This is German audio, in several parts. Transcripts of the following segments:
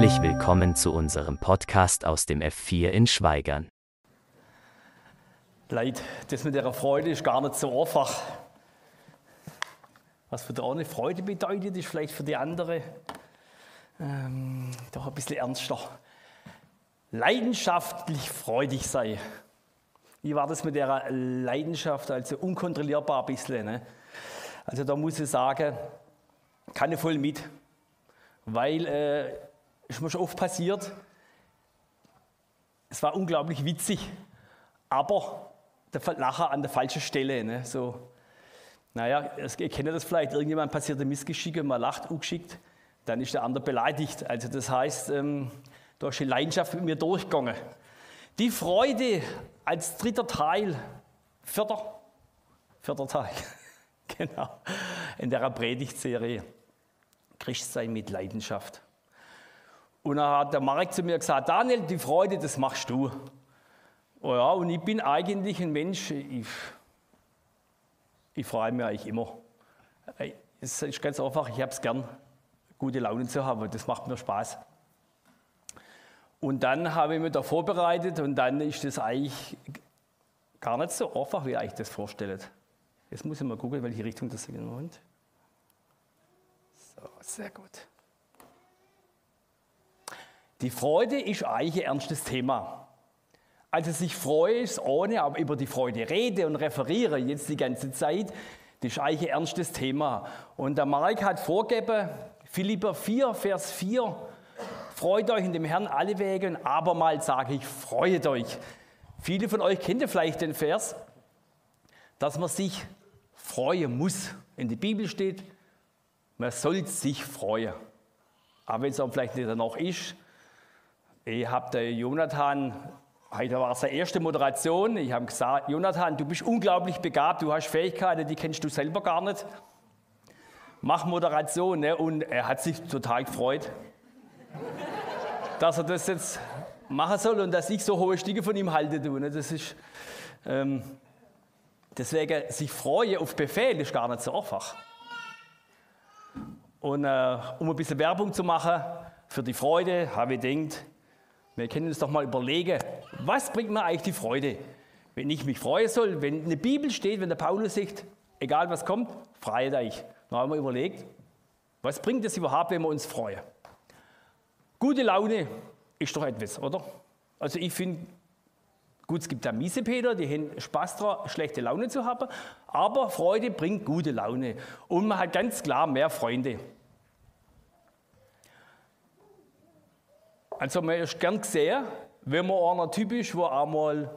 Herzlich willkommen zu unserem Podcast aus dem F4 in Schweigern. Leid, das mit der Freude ist gar nicht so einfach. Was für eine Freude bedeutet, ist vielleicht für die andere ähm, doch ein bisschen ernster. Leidenschaftlich freudig sei. Wie war das mit der Leidenschaft, also unkontrollierbar ein bisschen? Ne? Also da muss ich sagen, kann ich voll mit. Weil äh, ist mir schon oft passiert, es war unglaublich witzig, aber nachher an der falschen Stelle. Ne? So, naja, ihr kennt das vielleicht, irgendjemand passiert ein Missgeschick und man lacht ungeschickt, dann ist der andere beleidigt. Also das heißt, ähm, da ist die Leidenschaft mit mir durchgegangen. Die Freude als dritter Teil, vierter, vierter Teil, genau, in der Predigtserie. Christsein mit Leidenschaft. Und dann hat der Marek zu mir gesagt, Daniel, die Freude, das machst du. Oh ja, und ich bin eigentlich ein Mensch, ich, ich freue mich eigentlich immer. Es ist ganz einfach, ich habe es gern, gute Laune zu haben, das macht mir Spaß. Und dann habe ich mich da vorbereitet und dann ist das eigentlich gar nicht so einfach, wie ihr euch das vorstellt. Jetzt muss ich mal gucken, welche Richtung das geht. So, sehr gut. Die Freude ist eigentlich ein ernstes Thema. Also sich freue ist ohne, aber über die Freude rede und referiere jetzt die ganze Zeit, das ist eigentlich ein ernstes Thema. Und der Mark hat vorgegeben, Philipper 4, Vers 4, freut euch in dem Herrn alle Wege und abermals sage ich, freut euch. Viele von euch kennen vielleicht den Vers, dass man sich freuen muss. In der Bibel steht, man soll sich freuen. Aber wenn es auch vielleicht nicht danach ist, ich habe der Jonathan, heute war seine erste Moderation, ich habe gesagt, Jonathan, du bist unglaublich begabt, du hast Fähigkeiten, die kennst du selber gar nicht. Mach Moderation. Ne? Und er hat sich total gefreut, dass er das jetzt machen soll und dass ich so hohe Stiege von ihm halte. Du, ne? Das ist, ähm, deswegen, sich freuen auf Befehl ist gar nicht so einfach. Und äh, um ein bisschen Werbung zu machen für die Freude, habe ich gedacht, wir können uns doch mal überlegen, was bringt mir eigentlich die Freude? Wenn ich mich freuen soll, wenn eine Bibel steht, wenn der Paulus sagt, egal was kommt, freut euch. Dann haben wir überlegt, was bringt es überhaupt, wenn wir uns freuen? Gute Laune ist doch etwas, oder? Also ich finde, gut, es gibt da miese Peter, die haben Spaß daran, schlechte Laune zu haben, aber Freude bringt gute Laune. Und man hat ganz klar mehr Freunde. Also man ist gern gesehen, wenn man einer Typ ist, der einmal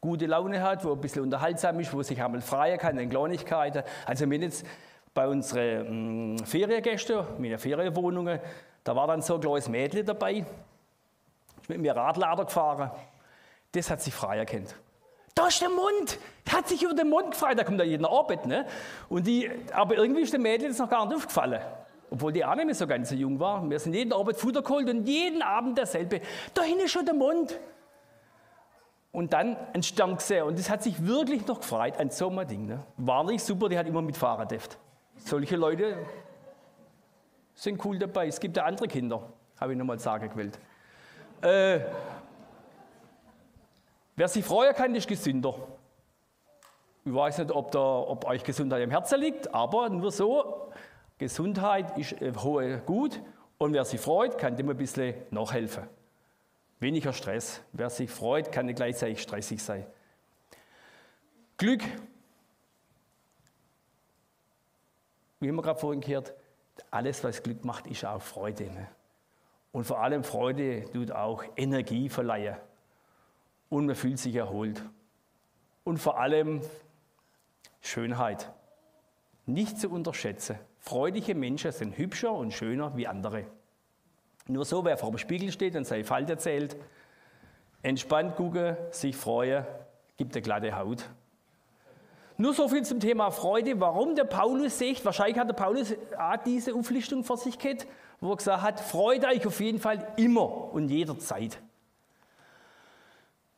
gute Laune hat, wo ein bisschen unterhaltsam ist, wo sich einmal freien kann in Kleinigkeiten. Also wir jetzt bei unseren hm, Feriengästen, meine Ferienwohnungen, da war dann so ein kleines Mädchen dabei, ist mit mir Radlader gefahren. Das hat sich frei erkannt. Da ist der Mund! Hat sich über den Mund gefreut, da kommt ja jeden Arbeit. Ne? Und die, aber irgendwie ist dem Mädchen das noch gar nicht aufgefallen. Obwohl die auch nicht mehr so ganz so jung war. Wir sind jeden Abend Futter geholt und jeden Abend derselbe. Da hinten ist schon der Mund. Und dann ein Stern gesehen. Und das hat sich wirklich noch gefreut, ein Sommerding. Ne? War nicht super, die hat immer mit Fahrraddeft. Solche Leute sind cool dabei. Es gibt ja andere Kinder, habe ich nochmal sagen gewählt. Äh, wer sich freuen kann, ist gesünder. Ich weiß nicht, ob, da, ob euch Gesundheit im Herzen liegt, aber nur so, Gesundheit ist äh, hohe Gut und wer sich freut, kann dem ein bisschen nachhelfen. Weniger Stress. Wer sich freut, kann nicht gleichzeitig stressig sein. Glück, wie haben wir gerade vorhin gehört, alles, was Glück macht, ist auch Freude. Ne? Und vor allem Freude tut auch Energie verleihen. Und man fühlt sich erholt. Und vor allem Schönheit. Nicht zu unterschätzen. Freudige Menschen sind hübscher und schöner wie andere. Nur so, wer vor dem Spiegel steht und seine Falte erzählt, entspannt gucken, sich freuen, gibt eine glatte Haut. Nur so viel zum Thema Freude. Warum der Paulus sagt, wahrscheinlich hat der Paulus auch diese Auflistung vor sich gehabt, wo er gesagt hat, freut euch auf jeden Fall immer und jederzeit.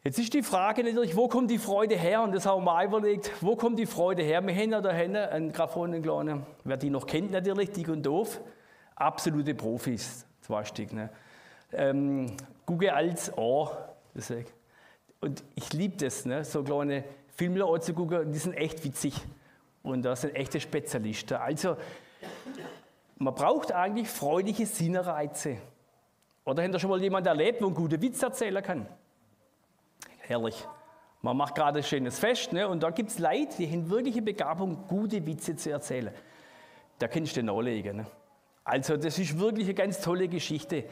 Jetzt ist die Frage natürlich, wo kommt die Freude her? Und das haben wir mal überlegt, wo kommt die Freude her? Wir haben da hinten einen Grafon, einen kleinen, wer die noch kennt natürlich, dick und doof, absolute Profis. zwei Stück. Ne? Ähm, Google als Ohr. Und ich liebe das, ne? so kleine Filme anzugucken, die sind echt witzig. Und da sind echte Spezialisten. Also, man braucht eigentlich freudige Sinnereize. Oder hat da schon mal jemand erlebt, der einen guten Witz erzählen kann? Herrlich. Man macht gerade ein schönes Fest ne? und da gibt es Leute, die haben wirkliche Begabung, gute Witze zu erzählen. Da kannst du den nachlegen. Ne? Also das ist wirklich eine ganz tolle Geschichte.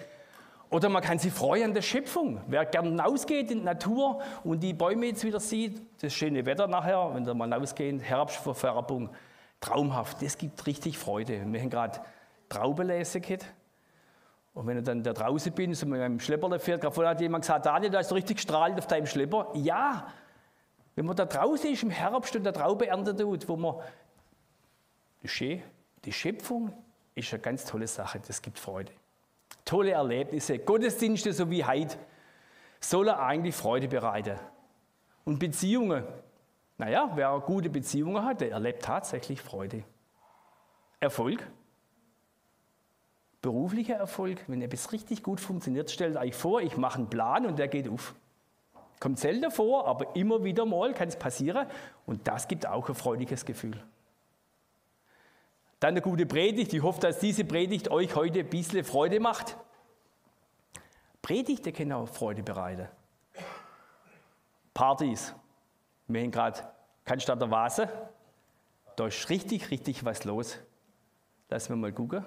Oder man kann sich freuen an der Schöpfung. Wer gerne hinausgeht in die Natur und die Bäume jetzt wieder sieht, das schöne Wetter nachher, wenn da mal hinausgehen, Herbstverfärbung, traumhaft, das gibt richtig Freude. Wir haben gerade Traubenlese gehabt. Und wenn ich dann da draußen bin, so mit meinem Schlepper fährt, gerade vorhin hat jemand gesagt, Daniel, da ist richtig gestrahlt auf deinem Schlepper. Ja, wenn man da draußen ist im Herbst und der Traube erntet wo man, die Schöpfung ist eine ganz tolle Sache, das gibt Freude. Tolle Erlebnisse, Gottesdienste so wie heute, sollen eigentlich Freude bereiten. Und Beziehungen, naja, wer gute Beziehungen hat, der erlebt tatsächlich Freude. Erfolg, beruflicher Erfolg, wenn etwas richtig gut funktioniert, stellt euch vor, ich mache einen Plan und der geht auf. Kommt selten vor, aber immer wieder mal kann es passieren und das gibt auch ein freudiges Gefühl. Dann eine gute Predigt. Ich hoffe, dass diese Predigt euch heute ein bisschen Freude macht. Predigte können auch Freude bereiten. Partys. Wir haben gerade Cannstatt der Vase. Da ist richtig, richtig was los. Lassen wir mal gucken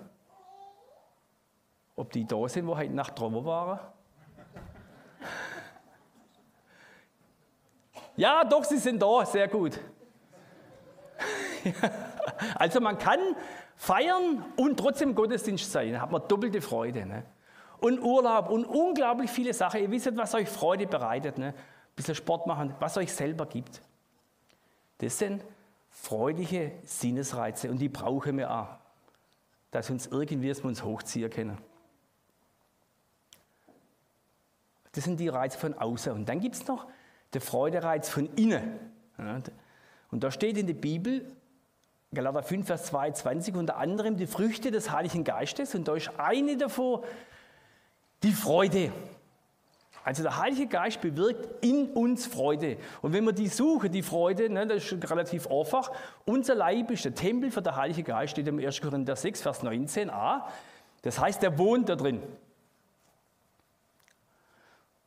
ob die da sind, wo heute Nacht drüber waren. Ja, doch, sie sind da, sehr gut. also man kann feiern und trotzdem Gottesdienst sein, da hat man doppelte Freude. Ne? Und Urlaub und unglaublich viele Sachen. Ihr wisst, was euch Freude bereitet. Ne? Ein bisschen Sport machen, was euch selber gibt. Das sind freudige Sinnesreize und die brauchen wir auch, dass uns irgendwie dass wir uns hochziehen können. Das sind die Reize von außen. Und dann gibt es noch den Freudereiz von innen. Und da steht in der Bibel, Galater 5, Vers 22, unter anderem die Früchte des Heiligen Geistes. Und da ist eine davon die Freude. Also der Heilige Geist bewirkt in uns Freude. Und wenn wir die suchen, die Freude, ne, das ist relativ einfach. Unser Leib ist der Tempel für den Heiligen Geist, steht im 1. Korinther 6, Vers 19a. Das heißt, der wohnt da drin.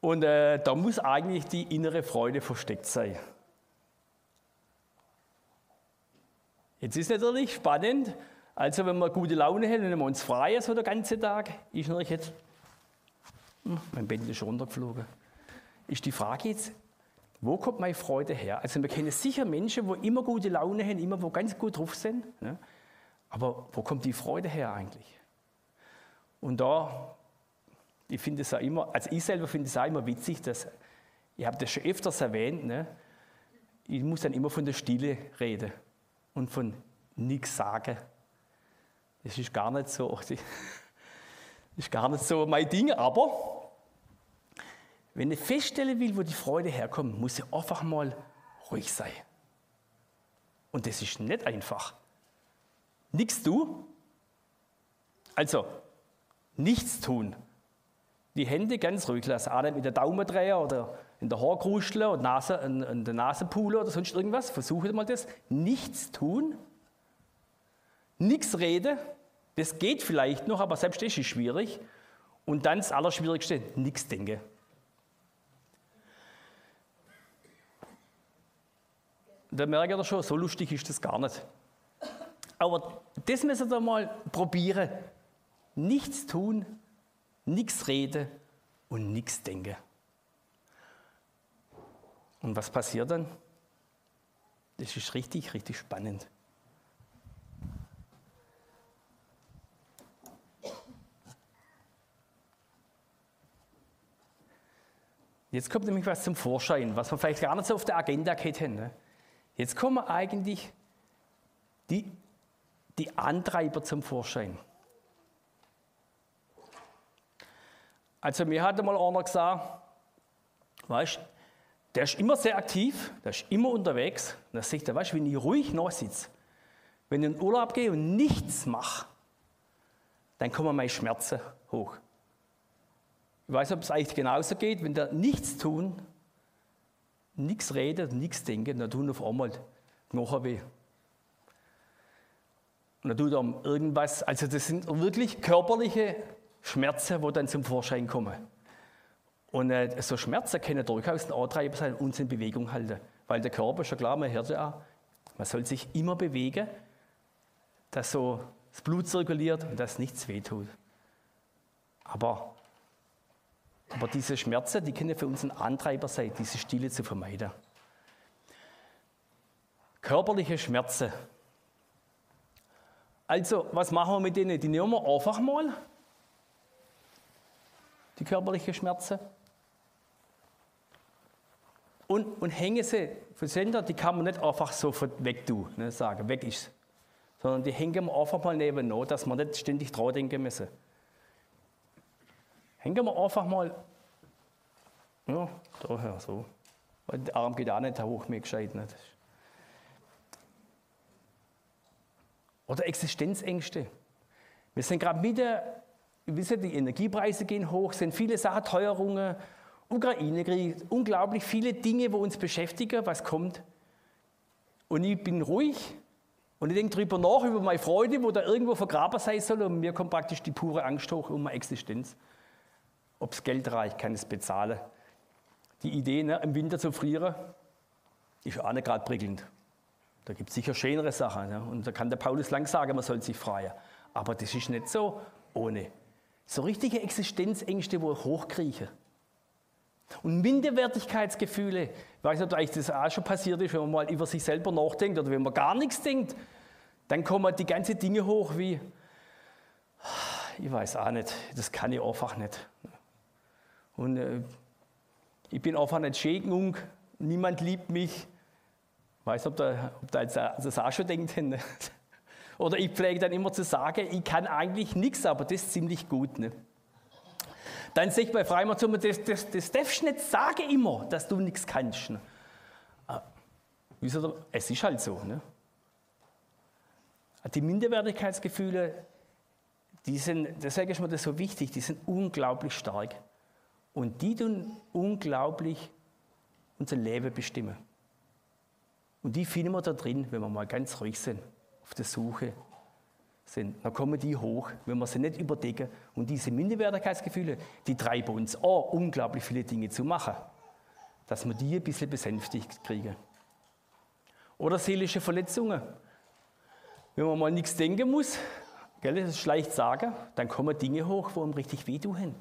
Und äh, da muss eigentlich die innere Freude versteckt sein. Jetzt ist natürlich spannend, also wenn wir gute Laune haben und wir uns frei so den ganzen Tag, ist natürlich jetzt, hm, mein Bett ist runtergeflogen, ist die Frage jetzt, wo kommt meine Freude her? Also wir kennen sicher Menschen, wo immer gute Laune haben, immer wo ganz gut drauf sind, ne? aber wo kommt die Freude her eigentlich? Und da ich finde es auch immer, also ich selber finde es auch immer witzig, dass, ich habe das schon öfters erwähnt, ne? ich muss dann immer von der Stille reden und von nichts sagen. Das ist gar nicht so, das ist gar nicht so mein Ding, aber wenn ich feststellen will, wo die Freude herkommt, muss ich einfach mal ruhig sein. Und das ist nicht einfach. Nichts tun. Also, nichts tun die Hände ganz ruhig lassen. Auch nicht mit der Daumendreher oder in der Haarkruschel und Nase, in, in der Nasenpule oder sonst irgendwas. Versuche mal das. Nichts tun, nichts reden. Das geht vielleicht noch, aber selbst das ist schwierig. Und dann das Allerschwierigste, nichts denken. Da merkt ihr schon, so lustig ist das gar nicht. Aber das müssen wir mal probieren. Nichts tun, nichts reden und nichts denken. Und was passiert dann? Das ist richtig, richtig spannend. Jetzt kommt nämlich was zum Vorschein, was wir vielleicht gar nicht so auf der Agenda hätten. Ne? Jetzt kommen eigentlich die, die Antreiber zum Vorschein. Also mir hat mal einer gesagt, weißt, der ist immer sehr aktiv, der ist immer unterwegs. Und da sagt er, weißt, wenn ich ruhig sitze, wenn ich in den Urlaub gehe und nichts mache, dann kommen meine Schmerzen hoch. Ich weiß, ob es eigentlich genauso geht, wenn der nichts tun, nichts redet, nichts denken, dann tun auf einmal Knochen weh. Und dann tut er irgendwas, also das sind wirklich körperliche Schmerzen, die dann zum Vorschein kommen. Und äh, so Schmerzen können durchaus ein Antreiber sein, uns in Bewegung halten. Weil der Körper, ja klar, man hört ja auch, man soll sich immer bewegen, dass so das Blut zirkuliert und dass nichts wehtut. Aber, aber diese Schmerzen, die können für uns ein Antreiber sein, diese Stille zu vermeiden. Körperliche Schmerzen. Also, was machen wir mit denen? Die nehmen wir einfach mal. Die körperlichen Schmerzen und, und hängen sie für Sender, die kann man nicht einfach so weg tun, ne, sagen, weg ist Sondern die hängen wir einfach mal nebenan, dass man nicht ständig dran denken müssen. Hängen wir einfach mal, ja, daher so. Weil der Arm geht auch nicht hoch, mir gescheit nicht. Oder Existenzängste. Wir sind gerade mit der, wissen, die Energiepreise gehen hoch, sind viele Sachen, Teuerungen, Ukraine-Krieg, unglaublich viele Dinge, wo uns beschäftigen, was kommt. Und ich bin ruhig und ich denke darüber nach, über meine Freude, wo da irgendwo vergraben sein soll. Und mir kommt praktisch die pure Angst hoch um meine Existenz. Ob es Geld reicht, kann es bezahlen. Die Idee, ne, im Winter zu frieren, ist auch nicht gerade prickelnd. Da gibt es sicher schönere Sachen. Ne? Und da kann der Paulus lang sagen, man soll sich freuen. Aber das ist nicht so ohne. So richtige Existenzängste, wo ich hochkrieche. Und Minderwertigkeitsgefühle, ich weiß nicht, ob euch das auch schon passiert ist, wenn man mal über sich selber nachdenkt oder wenn man gar nichts denkt, dann kommen die ganzen Dinge hoch wie, ich weiß auch nicht, das kann ich einfach nicht. Und äh, ich bin einfach nicht schön niemand liebt mich. Ich weiß nicht, ob da, ob da jetzt das auch schon denkt. Oder ich pflege dann immer zu sagen, ich kann eigentlich nichts, aber das ist ziemlich gut. Ne? Dann ich bei Freimann zu mir, das, das, das darfst du nicht sagen immer, dass du nichts kannst. Ne? Ah, es ist halt so. Ne? Die Minderwertigkeitsgefühle, die sind, deswegen ist mir das so wichtig, die sind unglaublich stark. Und die tun unglaublich unser Leben bestimmen. Und die finden wir da drin, wenn wir mal ganz ruhig sind, auf der Suche sind, dann kommen die hoch, wenn wir sie nicht überdecken. Und diese Minderwertigkeitsgefühle, die treiben uns an, unglaublich viele Dinge zu machen, dass wir die ein bisschen besänftigt kriegen. Oder seelische Verletzungen. Wenn man mal nichts denken muss, gell, das ist leicht sagen, dann kommen Dinge hoch, wo einem richtig wehtun.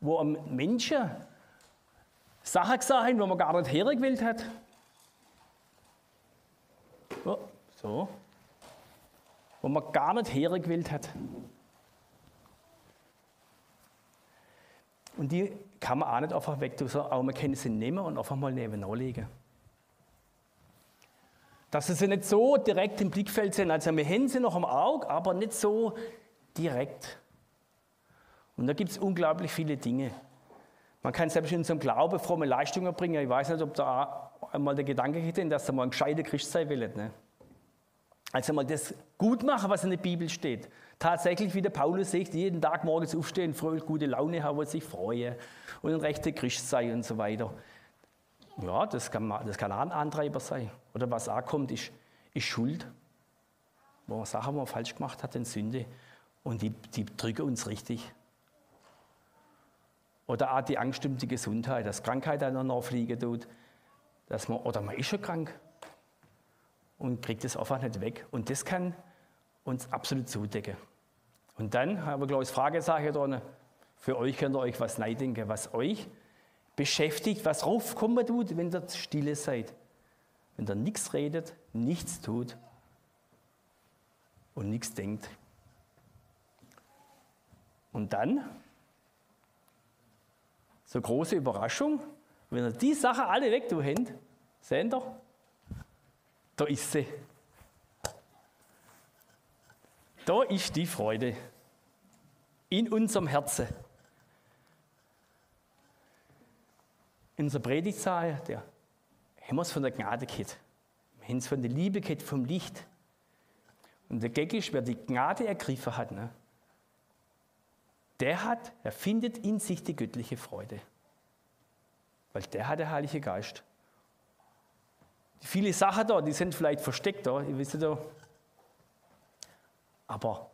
Wo einem Menschen Sachen gesagt haben, wo man gar nicht hergewählt hat. Oh, so wo man gar nicht hergewählt hat. Und die kann man auch nicht einfach wegtun, sondern auch man kann sie nehmen und einfach mal neben anlegen. Dass sie nicht so direkt im Blickfeld sind. Also wir haben sie noch am Auge, aber nicht so direkt. Und da gibt es unglaublich viele Dinge. Man kann selbst in unserem Glauben fromme Leistungen bringen. Ich weiß nicht, ob da einmal der Gedanke hätte, dass er mal ein gescheiter Christ sein will. Ne? Also mal das gut machen, was in der Bibel steht. Tatsächlich, wie der Paulus sagt, jeden Tag morgens aufstehen, fröhlich gute Laune haben und sich freuen und ein rechter Christ sein und so weiter. Ja, das kann, das kann auch ein Antreiber sein. Oder was auch kommt, ist, ist Schuld. Wo man Sachen, die man falsch gemacht hat, in Sünde. Und die, die drücken uns richtig. Oder auch die Angst um die Gesundheit, dass Krankheit dann noch fliegen tut. Dass man, oder man ist schon krank und kriegt es einfach nicht weg. Und das kann uns absolut zudecken. Und dann haben wir, glaube ich, Fragezeichen drin. Für euch könnt ihr euch was denken, was euch beschäftigt, was raufkommen tut, wenn ihr stille seid. Wenn ihr nichts redet, nichts tut und nichts denkt. Und dann, so große Überraschung, wenn ihr die Sachen alle weg tun habt, seht ihr, da ist sie. Da ist die Freude in unserem Herzen. In unserer Predigtsaal, der haben wir es von der Gnade gehabt. Wir haben es von der Liebe gehabt, vom Licht. Und der Gag ist, wer die Gnade ergriffen hat, ne, der hat, er findet in sich die göttliche Freude. Weil der hat der Heilige Geist. Viele Sachen da, die sind vielleicht versteckt da, ihr wisst da. Aber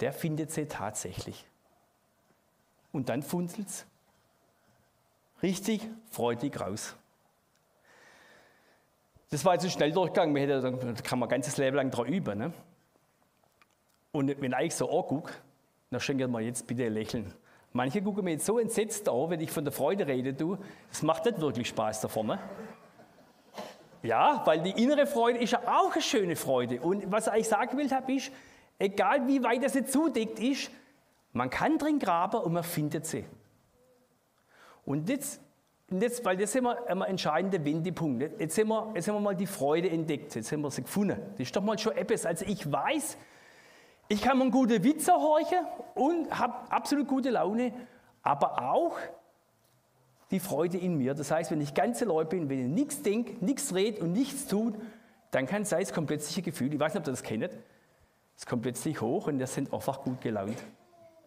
der findet sie tatsächlich. Und dann funzelt es richtig freudig raus. Das war jetzt ein Schnelldurchgang, da kann man ein ganzes Leben lang dran üben. Ne? Und wenn ich so angucke, dann schenken wir jetzt bitte ein Lächeln. Manche gucken mir jetzt so entsetzt an, wenn ich von der Freude rede, du, das macht nicht wirklich Spaß da vorne. Ja, weil die innere Freude ist ja auch eine schöne Freude. Und was ich sagen will, habe ist, egal wie weit das jetzt zudeckt ist, man kann drin graben und man findet sie. Und jetzt, jetzt weil das ist immer ein entscheidender Wendepunkt. Jetzt haben, wir, jetzt haben wir mal die Freude entdeckt, jetzt haben wir sie gefunden. Das ist doch mal schon etwas. Also ich weiß, ich kann mir gute Witze horchen und habe absolut gute Laune, aber auch die Freude in mir. Das heißt, wenn ich ganz allein bin, wenn ich nichts denke, nichts rede und nichts tut, dann kann es sein, es kommt plötzlich ein Gefühl. Ich weiß nicht, ob ihr das kennt. Es kommt plötzlich hoch und wir sind einfach gut gelaunt.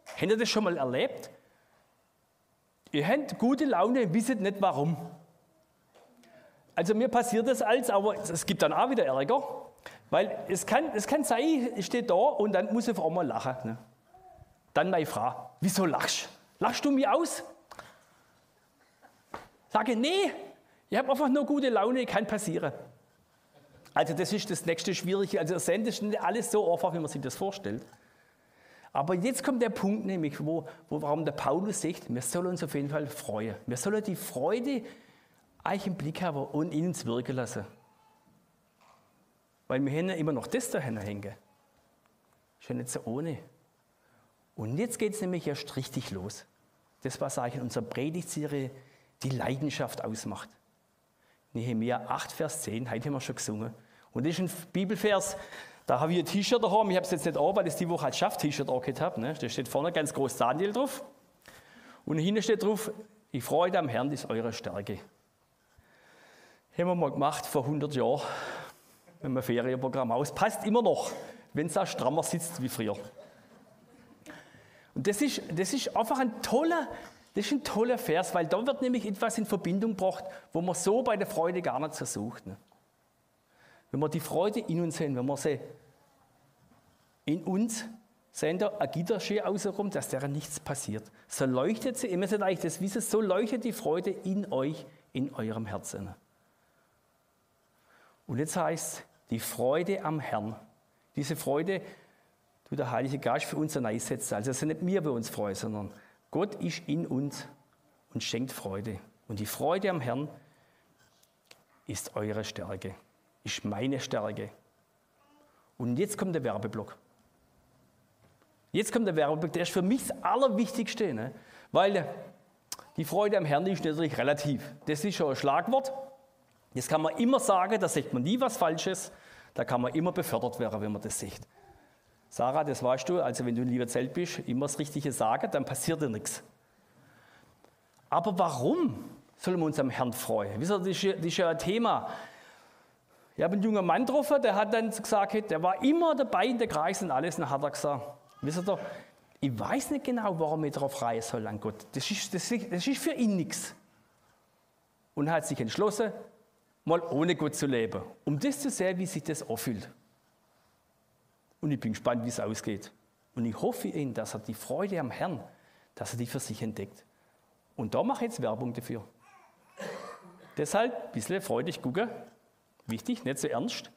Habt ihr das schon mal erlebt? Ihr habt gute Laune und wisst nicht warum. Also mir passiert das als, aber es gibt dann auch wieder Ärger, weil es kann, es kann sein, ich stehe da und dann muss ich auf einmal lachen. Ne? Dann meine Frau, wieso lachst du? Lachst du mich aus? Sage, nee, ich habe einfach nur gute Laune, kann passieren. Also das ist das nächste Schwierige. Also das ist nicht alles so einfach, wie man sich das vorstellt. Aber jetzt kommt der Punkt nämlich, wo, wo warum der Paulus sagt, wir sollen uns auf jeden Fall freuen. Wir sollen die Freude eigentlich im Blick haben und in uns wirken lassen. Weil wir haben ja immer noch das da hängen. Ja nicht so ohne. Und jetzt geht es nämlich erst richtig los. Das, was eigentlich in unserer Predigtserie die Leidenschaft ausmacht. Nehemiah 8, Vers 10, heute haben wir schon gesungen. Und das ist ein Bibelvers, da habe ich ein T-Shirt daheim. Ich habe es jetzt nicht an, weil ich die Woche als Schaft-T-Shirt angehabt habe. Ne? Da steht vorne ganz groß Daniel drauf. Und hinten steht drauf, ich freue am Herrn, ist eure Stärke. Haben wir mal gemacht vor 100 Jahren, wenn man Ferienprogramm aus. Passt immer noch, wenn es auch strammer sitzt wie früher. Und das ist, das ist einfach ein toller, das ist ein toller Vers, weil da wird nämlich etwas in Verbindung gebracht, wo man so bei der Freude gar nicht so sucht. Ne? Wenn wir die Freude in uns sehen, wenn wir sie in uns sehen, da ein Gitter schön außenrum, dass der nichts passiert. So leuchtet sie, ihr müsst euch das wissen, so leuchtet die Freude in euch, in eurem Herzen. Und jetzt heißt die Freude am Herrn. Diese Freude tut der Heilige Geist für uns einsetzen. Also es sind nicht wir, wir uns freuen, sondern Gott ist in uns und schenkt Freude. Und die Freude am Herrn ist eure Stärke ist meine Stärke. Und jetzt kommt der Werbeblock. Jetzt kommt der Werbeblock, der ist für mich das Allerwichtigste, ne? weil die Freude am Herrn ist natürlich relativ. Das ist schon ein Schlagwort. Das kann man immer sagen, da sagt man nie was Falsches. Da kann man immer befördert werden, wenn man das sieht. Sarah, das weißt du, also wenn du in Lieberzelt bist, immer das Richtige sagen, dann passiert dir nichts. Aber warum sollen wir uns am Herrn freuen? Wisst ihr, das ist ja ein Thema. Ich habe einen jungen Mann getroffen, der hat dann gesagt, der war immer dabei in der Kreis und alles. Und dann hat er gesagt, wisst ihr, ich weiß nicht genau, warum ich darauf reisen soll an Gott. Das ist, das, das ist für ihn nichts. Und hat sich entschlossen, mal ohne Gott zu leben, um das zu sehen, wie sich das anfühlt. Und ich bin gespannt, wie es ausgeht. Und ich hoffe ihn, dass er die Freude am Herrn, dass er die für sich entdeckt. Und da mache ich jetzt Werbung dafür. Deshalb ein bisschen freudig gucken, Wichtig, nicht so ernst,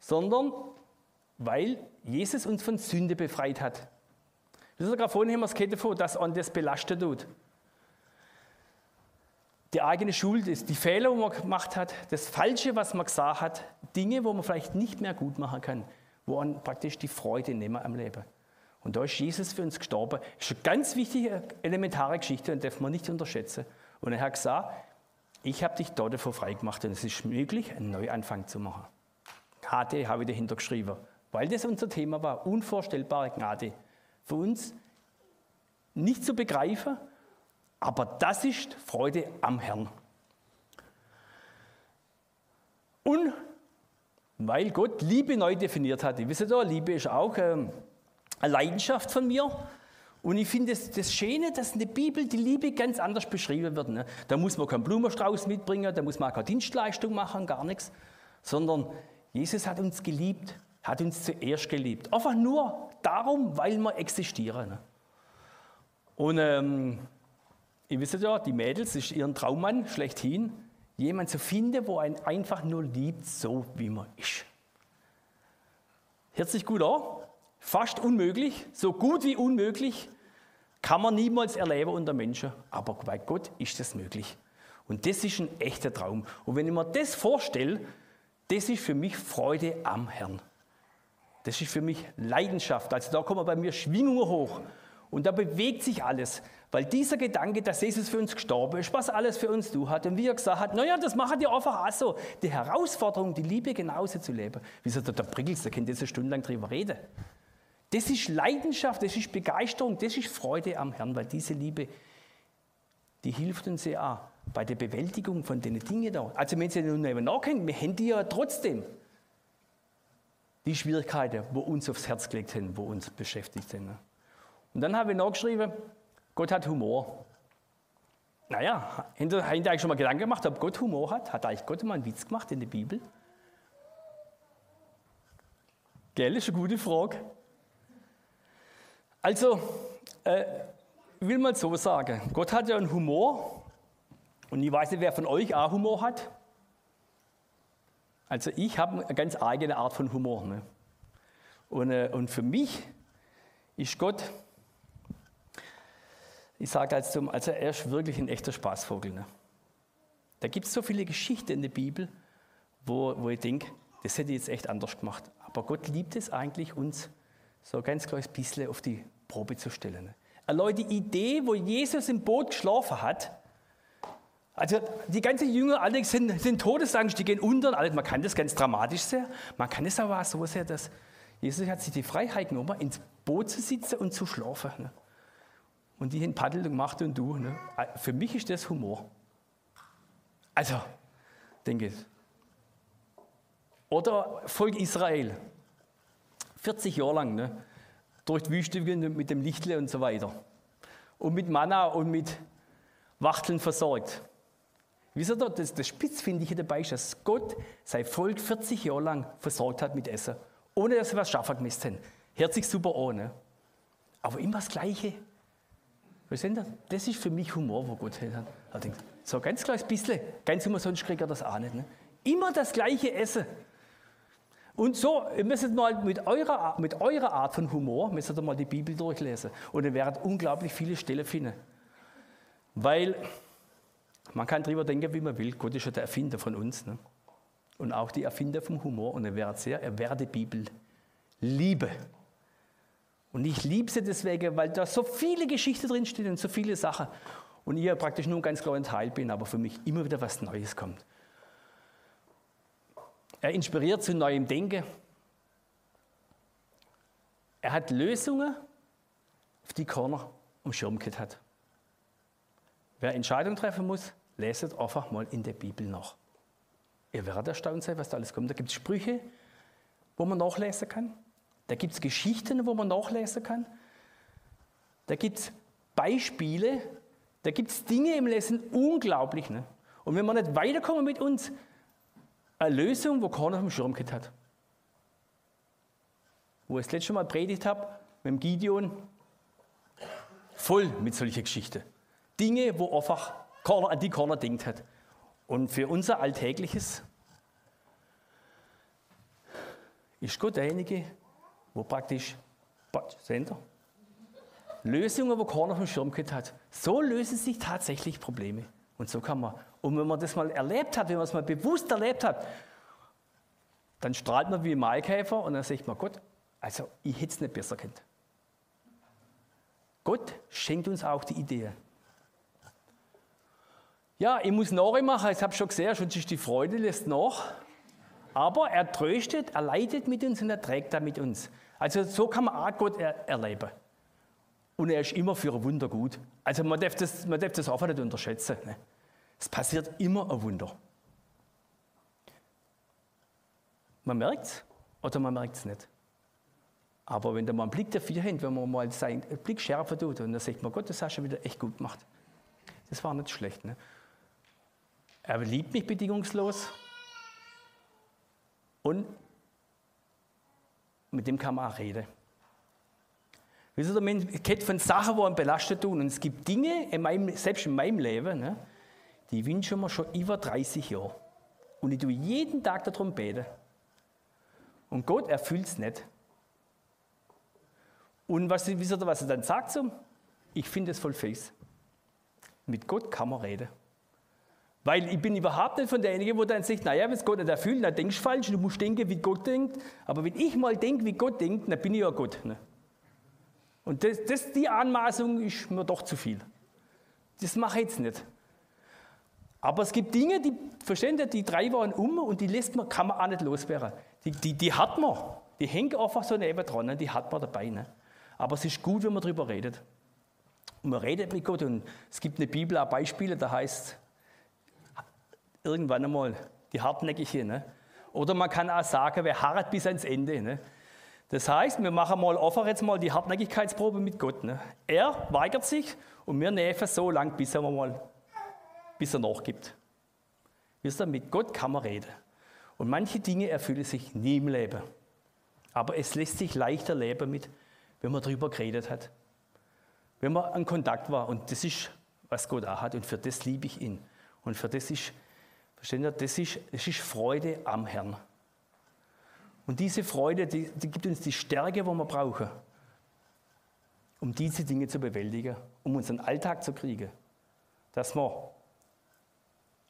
sondern weil Jesus uns von Sünde befreit hat. Das ist gerade vorhin haben wir es davon, dass an das belastet tut. Die eigene Schuld ist die Fehler, die man gemacht hat, das Falsche, was man gesagt hat, Dinge, wo man vielleicht nicht mehr gut machen kann, wo man praktisch die Freude nehmen am Leben. Und da ist Jesus für uns gestorben. Das ist eine ganz wichtige, elementare Geschichte und darf man nicht unterschätzen. Und er hat gesagt, ich habe dich dort davor freigemacht und es ist möglich, einen Neuanfang zu machen. Gnade habe ich dahinter geschrieben, weil das unser Thema war, unvorstellbare Gnade. Für uns nicht zu begreifen, aber das ist Freude am Herrn. Und weil Gott Liebe neu definiert hat, ihr wisst ja, Liebe ist auch ähm, eine Leidenschaft von mir. Und ich finde das, das Schöne, dass in der Bibel die Liebe ganz anders beschrieben wird. Ne? Da muss man keinen Blumenstrauß mitbringen, da muss man keine Dienstleistung machen, gar nichts. Sondern Jesus hat uns geliebt, hat uns zuerst geliebt. Einfach nur darum, weil wir existieren. Ne? Und ähm, ihr wisst ja, die Mädels ist ihren Traummann schlechthin, jemand zu finden, wo einen einfach nur liebt, so wie man ist. Hört sich gut an? Fast unmöglich, so gut wie unmöglich, kann man niemals erleben unter Menschen. Aber bei Gott ist das möglich. Und das ist ein echter Traum. Und wenn ich mir das vorstelle, das ist für mich Freude am Herrn. Das ist für mich Leidenschaft. Also da kommen bei mir Schwingungen hoch. Und da bewegt sich alles. Weil dieser Gedanke, dass Jesus für uns gestorben ist, was alles für uns du hat und wie er gesagt hat, naja, das machen die einfach auch so. Die Herausforderung, die Liebe genauso zu leben. Wie sagt der, Prickels, der kennt das eine Stunde lang drüber reden. Das ist Leidenschaft, das ist Begeisterung, das ist Freude am Herrn, weil diese Liebe, die hilft uns ja auch bei der Bewältigung von den Dingen da. Also wenn Sie nun nicht nachdenken, wir haben die ja trotzdem die Schwierigkeiten, wo uns aufs Herz gelegt haben, wo uns beschäftigt sind. Und dann habe ich nachgeschrieben, Gott hat Humor. Naja, habt ihr eigentlich schon mal Gedanken gemacht, ob Gott Humor hat? Hat eigentlich Gott mal einen Witz gemacht in der Bibel? Gell, ist eine gute Frage. Also, äh, ich will mal so sagen, Gott hat ja einen Humor und ich weiß nicht, wer von euch auch Humor hat. Also ich habe eine ganz eigene Art von Humor. Ne? Und, äh, und für mich ist Gott, ich sage als zum, also er ist wirklich ein echter Spaßvogel. Ne? Da gibt es so viele Geschichten in der Bibel, wo, wo ich denke, das hätte ich jetzt echt anders gemacht. Aber Gott liebt es eigentlich, uns so ein ganz kleines bisschen auf die Probe zu stellen. Ne? Allein die Idee, wo Jesus im Boot geschlafen hat, also die ganzen Jünger, alle sind, sind Todesangst, die gehen unter. Also man kann das ganz dramatisch sehen. Man kann es aber auch so sehen, dass Jesus hat sich die Freiheit genommen, ins Boot zu sitzen und zu schlafen. Ne? Und die haben Paddel gemacht und du. Ne? Für mich ist das Humor. Also, denke ich. Oder Volk Israel. 40 Jahre lang ne? durch die Wüste mit dem Lichtle und so weiter. Und mit Manna und mit Wachteln versorgt. Wisst ihr, das, das Spitzfindige dabei ist, dass Gott sein Volk 40 Jahre lang versorgt hat mit Essen, ohne dass sie was schaffen. Hört sich super an, ne? aber immer das Gleiche. Was sind das? Ist für mich Humor, wo Gott hat. Ich denke, so ganz kleines bisschen, ganz umsonst kriegt er das auch nicht. Ne? Immer das gleiche Essen. Und so, ihr müsst mal mit eurer, mit eurer Art von Humor, müsst ihr mal die Bibel durchlesen. Und ihr werdet unglaublich viele Stellen finden. Weil man kann darüber denken, wie man will. Gott ist ja der Erfinder von uns. Ne? Und auch die Erfinder vom Humor. Und er wird sehr, er werde Bibel liebe. Und ich liebe sie deswegen, weil da so viele Geschichten drinstehen und so viele Sachen. Und ich praktisch nur ein ganz kleiner Teil bin, aber für mich immer wieder was Neues kommt. Er inspiriert zu neuem Denken. Er hat Lösungen, auf die keiner am Schirm gehabt hat. Wer Entscheidungen treffen muss, leset einfach mal in der Bibel nach. Ihr werdet erstaunt sein, was da alles kommt. Da gibt es Sprüche, wo man nachlesen kann. Da gibt es Geschichten, wo man nachlesen kann. Da gibt es Beispiele. Da gibt es Dinge im Lesen, unglaublich. Ne? Und wenn wir nicht weiterkommen mit uns, eine Lösung, wo keiner auf dem Schirm hat. Wo ich das letzte Mal predigt habe, mit dem Gideon, voll mit solchen Geschichten. Dinge, wo einfach keiner, an die keiner denkt hat. Und für unser Alltägliches ist Gott derjenige, wo praktisch, Sender, Lösungen, wo keiner auf dem Schirm gehabt hat. So lösen sich tatsächlich Probleme. Und so kann man und wenn man das mal erlebt hat, wenn man es mal bewusst erlebt hat, dann strahlt man wie ein Maikäfer und dann sagt man, Gott, also ich hätte es nicht besser kennt. Gott schenkt uns auch die Idee. Ja, ich muss nachmachen, ich habe schon gesehen, schon ist die Freude lässt nach. Aber er tröstet, er leidet mit uns und er trägt da mit uns. Also so kann man auch Gott er erleben. Und er ist immer für ein Wunder gut. Also man darf das, man darf das einfach nicht unterschätzen. Ne? Es passiert immer ein Wunder. Man merkt es oder man merkt es nicht. Aber wenn da mal einen Blick dafür hin, wenn man mal seinen Blick schärfer tut und dann sagt man, Gott, das hast du wieder echt gut gemacht. Das war nicht schlecht. Ne? Er liebt mich bedingungslos und mit dem kann man auch reden. Wisst ihr, Mensch kennt von Sachen, die ihn belastet tun. Und es gibt Dinge, in meinem, selbst in meinem Leben, ne, die wünschen mir schon über 30 Jahre. Und ich tue jeden Tag darum beten. Und Gott erfüllt es nicht. Und was, wisst ihr, was er dann sagt? So? Ich finde es voll fies. Mit Gott kann man reden. Weil ich bin überhaupt nicht von derjenige, wo dann sagt, naja, wenn es Gott nicht erfüllt, dann denkst du falsch, du musst denken, wie Gott denkt. Aber wenn ich mal denke, wie Gott denkt, dann bin ich ja Gott. Ne? Und das, das, die Anmaßung ist mir doch zu viel. Das mache ich jetzt nicht. Aber es gibt Dinge, die, verstehen Sie, die drei waren um und die lässt man, kann man auch nicht loswerden. Die, die, die hat man. Die hängt einfach so neben dran, ne? die hat man dabei. Ne? Aber es ist gut, wenn man darüber redet. Und man redet mit Gott und es gibt in der Bibel auch Beispiele, da heißt irgendwann einmal die Hartnäckige. Ne? Oder man kann auch sagen, wer harrt bis ans Ende. Ne? Das heißt, wir machen mal einfach jetzt mal die Hartnäckigkeitsprobe mit Gott. Ne? Er weigert sich und wir nerven so lang, bis er mal, bis er nachgibt. Wisst ihr, mit Gott kann man reden. Und manche Dinge erfüllen sich nie im Leben. Aber es lässt sich leichter leben mit, wenn man darüber geredet hat. Wenn man an Kontakt war. Und das ist, was Gott auch hat. Und für das liebe ich ihn. Und für das ist, verstehen Sie, das ist, das ist Freude am Herrn. Und diese Freude, die, die gibt uns die Stärke, die wir brauchen, um diese Dinge zu bewältigen, um unseren Alltag zu kriegen. Dass wir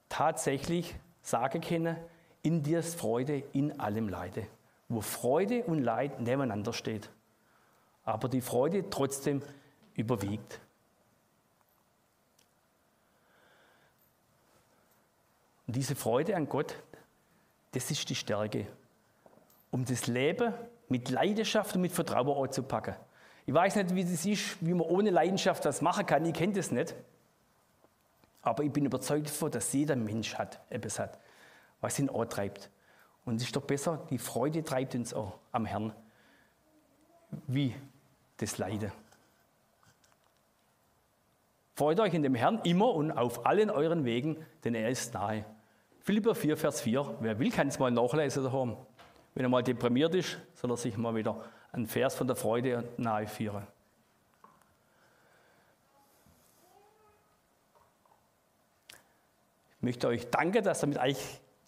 tatsächlich sagen können, in dir ist Freude, in allem Leide. Wo Freude und Leid nebeneinander steht. Aber die Freude trotzdem überwiegt. Und diese Freude an Gott, das ist die Stärke, um das Leben mit Leidenschaft und mit Vertrauen anzupacken. Ich weiß nicht, wie das ist, wie man ohne Leidenschaft das machen kann. Ich kenne das nicht. Aber ich bin überzeugt davon, dass jeder Mensch hat, etwas hat, was ihn antreibt. Und es ist doch besser, die Freude treibt uns auch am Herrn, wie das Leiden. Freut euch in dem Herrn immer und auf allen euren Wegen, denn er ist nahe. Philipper 4, Vers 4. Wer will, kann es mal nachlesen daheim. Wenn er mal deprimiert ist, soll er sich mal wieder einen Vers von der Freude nahe führen. Ich möchte euch danken, dass ihr mit euch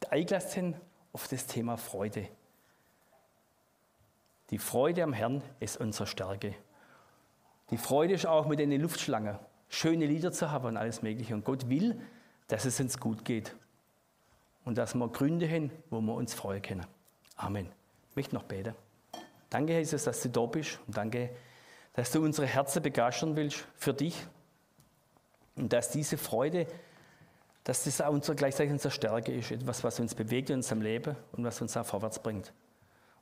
eingelassen habt auf das Thema Freude. Die Freude am Herrn ist unsere Stärke. Die Freude ist auch mit den Luftschlangen, schöne Lieder zu haben und alles Mögliche. Und Gott will, dass es uns gut geht und dass wir Gründe haben, wo wir uns freuen können. Amen. Ich möchte noch beten. Danke, Jesus, dass du da bist und danke, dass du unsere Herzen begeistern willst für dich und dass diese Freude, dass das auch unser, gleichzeitig unsere Stärke ist, etwas, was uns bewegt in unserem Leben und was uns auch vorwärts bringt.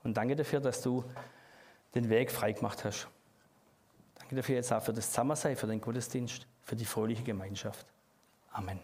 Und danke dafür, dass du den Weg freigemacht hast. Danke dafür jetzt auch für das Zusammensein, für den Gottesdienst, für die fröhliche Gemeinschaft. Amen.